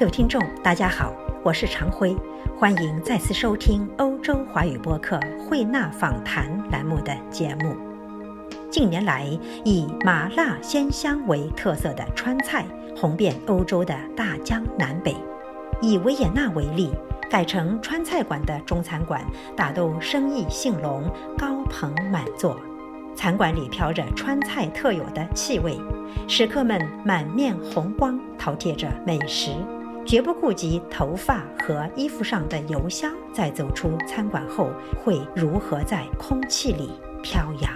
各位听众，大家好，我是常辉，欢迎再次收听欧洲华语播客慧纳访谈栏目的节目。近年来，以麻辣鲜香为特色的川菜红遍欧洲的大江南北。以维也纳为例，改成川菜馆的中餐馆大都生意兴隆，高朋满座。餐馆里飘着川菜特有的气味，食客们满面红光，饕餮着美食。绝不顾及头发和衣服上的油香，在走出餐馆后会如何在空气里飘扬。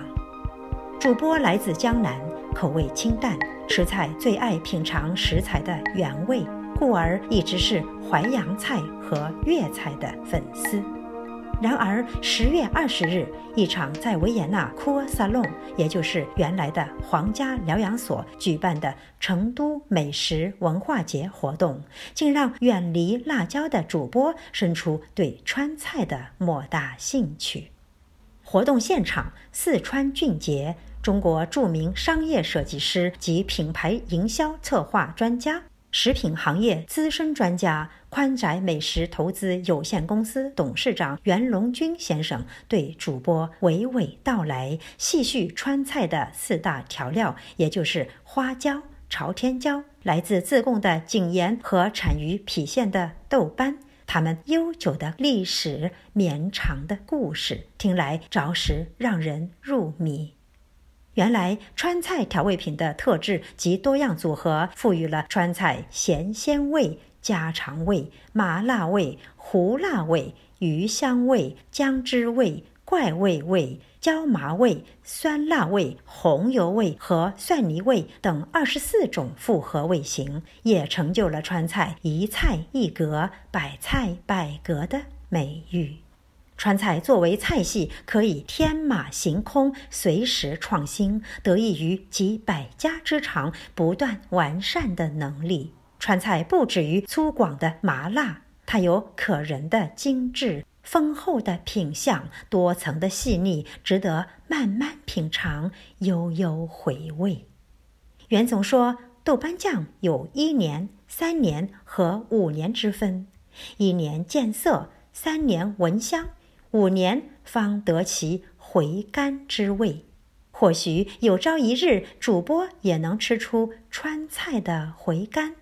主播来自江南，口味清淡，吃菜最爱品尝食材的原味，故而一直是淮扬菜和粤菜的粉丝。然而，十月二十日，一场在维也纳库尔萨隆，也就是原来的皇家疗养所举办的成都美食文化节活动，竟让远离辣椒的主播生出对川菜的莫大兴趣。活动现场，四川俊杰，中国著名商业设计师及品牌营销策划专家。食品行业资深专家、宽窄美食投资有限公司董事长袁龙军先生对主播娓娓道来，细叙川菜的四大调料，也就是花椒、朝天椒，来自自贡的井盐和产于郫县的豆瓣，它们悠久的历史、绵长的故事，听来着实让人入迷。原来川菜调味品的特质及多样组合，赋予了川菜咸鲜味、家常味、麻辣味、胡辣味、鱼香味、姜汁味、怪味味、椒麻味、酸辣味、红油味和蒜泥味等二十四种复合味型，也成就了川菜一菜一格、百菜百格的美誉。川菜作为菜系，可以天马行空、随时创新，得益于集百家之长、不断完善的能力。川菜不止于粗犷的麻辣，它有可人的精致、丰厚的品相、多层的细腻，值得慢慢品尝、悠悠回味。袁总说，豆瓣酱有一年、三年和五年之分，一年见色，三年闻香。五年方得其回甘之味，或许有朝一日，主播也能吃出川菜的回甘。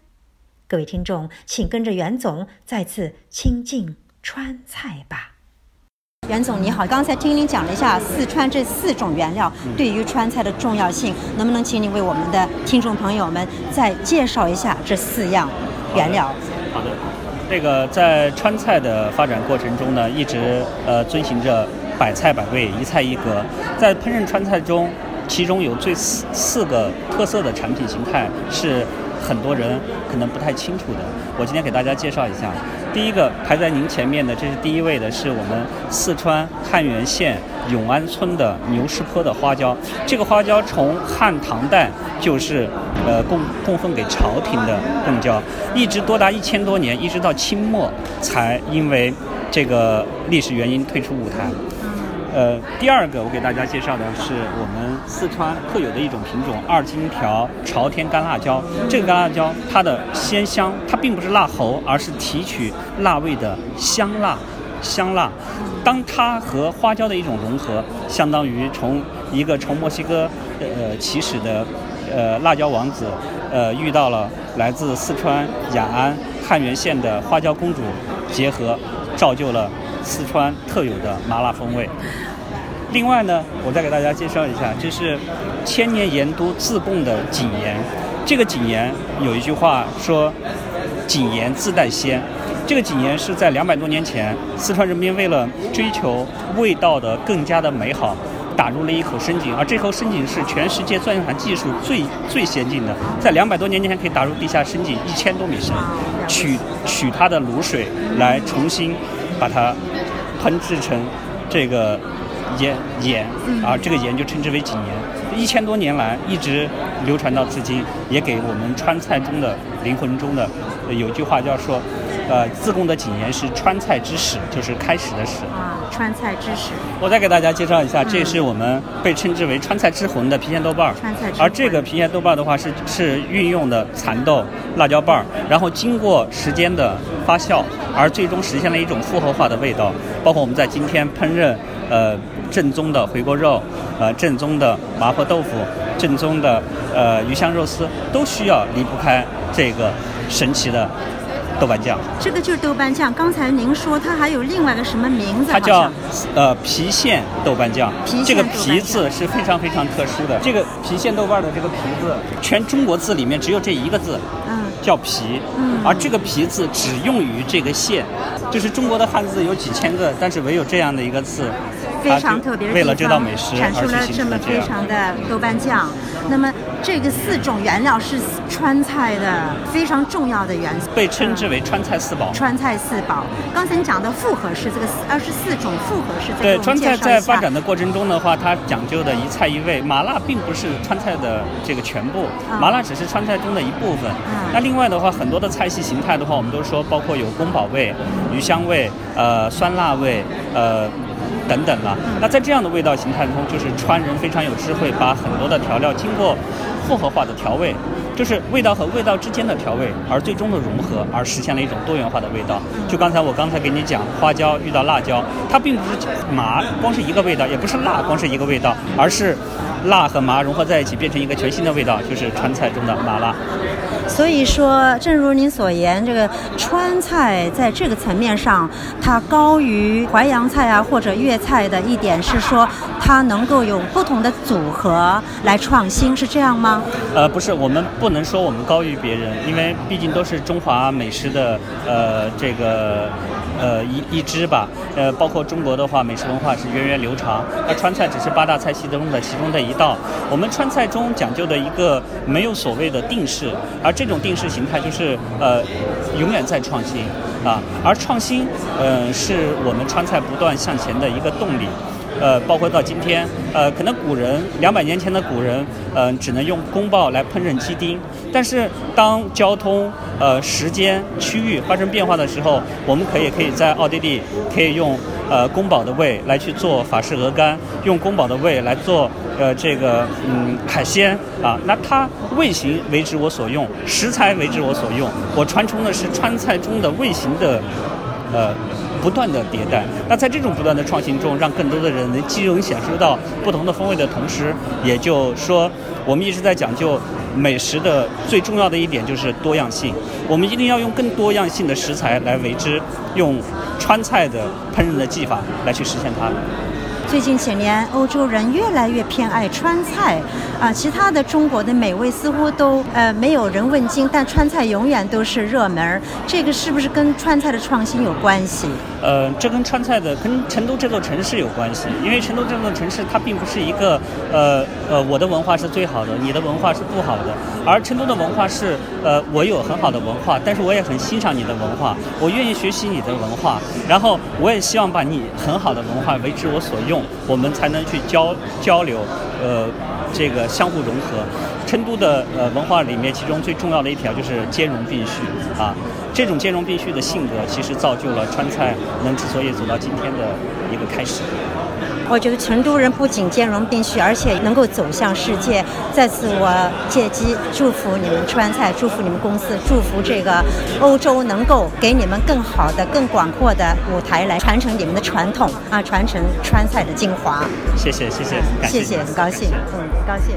各位听众，请跟着袁总再次亲近川菜吧。袁总你好，刚才听您讲了一下四川这四种原料对于川菜的重要性，能不能请你为我们的听众朋友们再介绍一下这四样原料？好的。这个在川菜的发展过程中呢，一直呃遵循着百菜百味、一菜一格。在烹饪川菜中，其中有最四四个特色的产品形态是很多人可能不太清楚的。我今天给大家介绍一下。第一个排在您前面的，这是第一位的，是我们四川汉源县永安村的牛石坡的花椒。这个花椒从汉唐代就是呃供供奉给朝廷的贡椒，一直多达一千多年，一直到清末才因为这个历史原因退出舞台。呃，第二个我给大家介绍的是我们四川特有的一种品种二荆条朝天干辣椒。这个干辣椒它的鲜香，它并不是辣喉，而是提取辣味的香辣，香辣。当它和花椒的一种融合，相当于从一个从墨西哥呃起始的呃辣椒王子，呃遇到了来自四川雅安汉源县的花椒公主，结合，造就了。四川特有的麻辣风味。另外呢，我再给大家介绍一下，这是千年盐都自贡的井盐。这个井盐有一句话说：“井盐自带鲜。”这个井盐是在两百多年前，四川人民为了追求味道的更加的美好，打入了一口深井，而这口深井是全世界钻井技术最最先进的，在两百多年前可以打入地下深井一千多米深，取取它的卤水来重新把它。烹制成这个盐盐，啊，这个盐就称之为井盐。一千多年来一直流传到至今，也给我们川菜中的灵魂中的有句话叫说：呃自贡的井盐是川菜之始，就是开始的始。啊，川菜之始。我再给大家介绍一下，这是我们被称之为川菜之魂的郫县豆瓣儿。川菜之魂而这个郫县豆瓣儿的话是是运用的蚕豆、辣椒瓣儿，然后经过时间的发酵，而最终实现了一种复合化的味道。包括我们在今天烹饪，呃，正宗的回锅肉，呃，正宗的麻婆豆腐，正宗的呃鱼香肉丝，都需要离不开这个神奇的豆瓣酱。这个就是豆瓣酱。刚才您说它还有另外个什么名字？它叫呃郫县豆瓣酱郫县，这个郫字是非常非常特殊的。这个郫县豆瓣的这个郫字，全中国字里面只有这一个字，嗯叫郫，嗯而这个郫字只用于这个县，就是中国的汉字有几千个，但是唯有这样的一个字，非常特别的为了这道美食产出了这么。非常的豆瓣酱。那么这个四种原料是川菜的非常重要的元素，被称之为川菜四宝。川菜四宝。刚才你讲的复合式，这个二十四种复合式，对，川菜。在发展的过程中的话，它讲究的一菜一味，麻辣并不是川菜的这个全部，啊麻辣只是川菜中的一部分。嗯那另外的话，很多的菜系形态的话，我们都说包括有宫保味、鱼香味、呃酸辣味、呃等等了。那在这样的味道形态中，就是川人非常有智慧，把很多的调料经过复合化的调味。就是味道和味道之间的调味，而最终的融合，而实现了一种多元化的味道。就刚才我刚才给你讲，花椒遇到辣椒，它并不是麻光是一个味道，也不是辣光是一个味道，而是辣和麻融合在一起，变成一个全新的味道，就是川菜中的麻辣。所以说，正如您所言，这个川菜在这个层面上，它高于淮扬菜啊或者粤菜的一点是说，它能够有不同的组合来创新，是这样吗？呃，不是，我们不能说我们高于别人，因为毕竟都是中华美食的呃这个呃一一支吧。呃，包括中国的话，美食文化是源远流长，那川菜只是八大菜系中的其中的一道。我们川菜中讲究的一个没有所谓的定式，而这种定式形态就是呃永远在创新啊，而创新呃是我们川菜不断向前的一个动力。呃，包括到今天，呃，可能古人两百年前的古人，呃，只能用宫爆来烹饪鸡丁，但是当交通、呃时间、区域发生变化的时候，我们可以可以在奥地利可以用呃宫保的味来去做法式鹅肝，用宫保的味来做呃这个嗯海鲜啊，那它味型为之我所用，食材为之我所用，我传承的是川菜中的味型的呃。不断的迭代，那在这种不断的创新中，让更多的人能既能享受到不同的风味的同时，也就说，我们一直在讲究美食的最重要的一点就是多样性。我们一定要用更多样性的食材来为之，用川菜的烹饪的技法来去实现它。最近几年，欧洲人越来越偏爱川菜，啊，其他的中国的美味似乎都呃没有人问津，但川菜永远都是热门儿。这个是不是跟川菜的创新有关系？呃，这跟川菜的跟成都这座城市有关系，因为成都这座城市它并不是一个呃呃我的文化是最好的，你的文化是不好的，而成都的文化是呃我有很好的文化，但是我也很欣赏你的文化，我愿意学习你的文化，然后我也希望把你很好的文化为之我所用，我们才能去交交流，呃。这个相互融合，成都的呃文化里面，其中最重要的一条就是兼容并蓄啊。这种兼容并蓄的性格，其实造就了川菜能之所以走到今天的一个开始。我觉得成都人不仅兼容并蓄，而且能够走向世界。在此，我借机祝福你们川菜，祝福你们公司，祝福这个欧洲能够给你们更好的、更广阔的舞台来传承你们的传统啊，传承川菜的精华。谢谢，谢谢，感谢谢，很高兴，嗯，很高兴。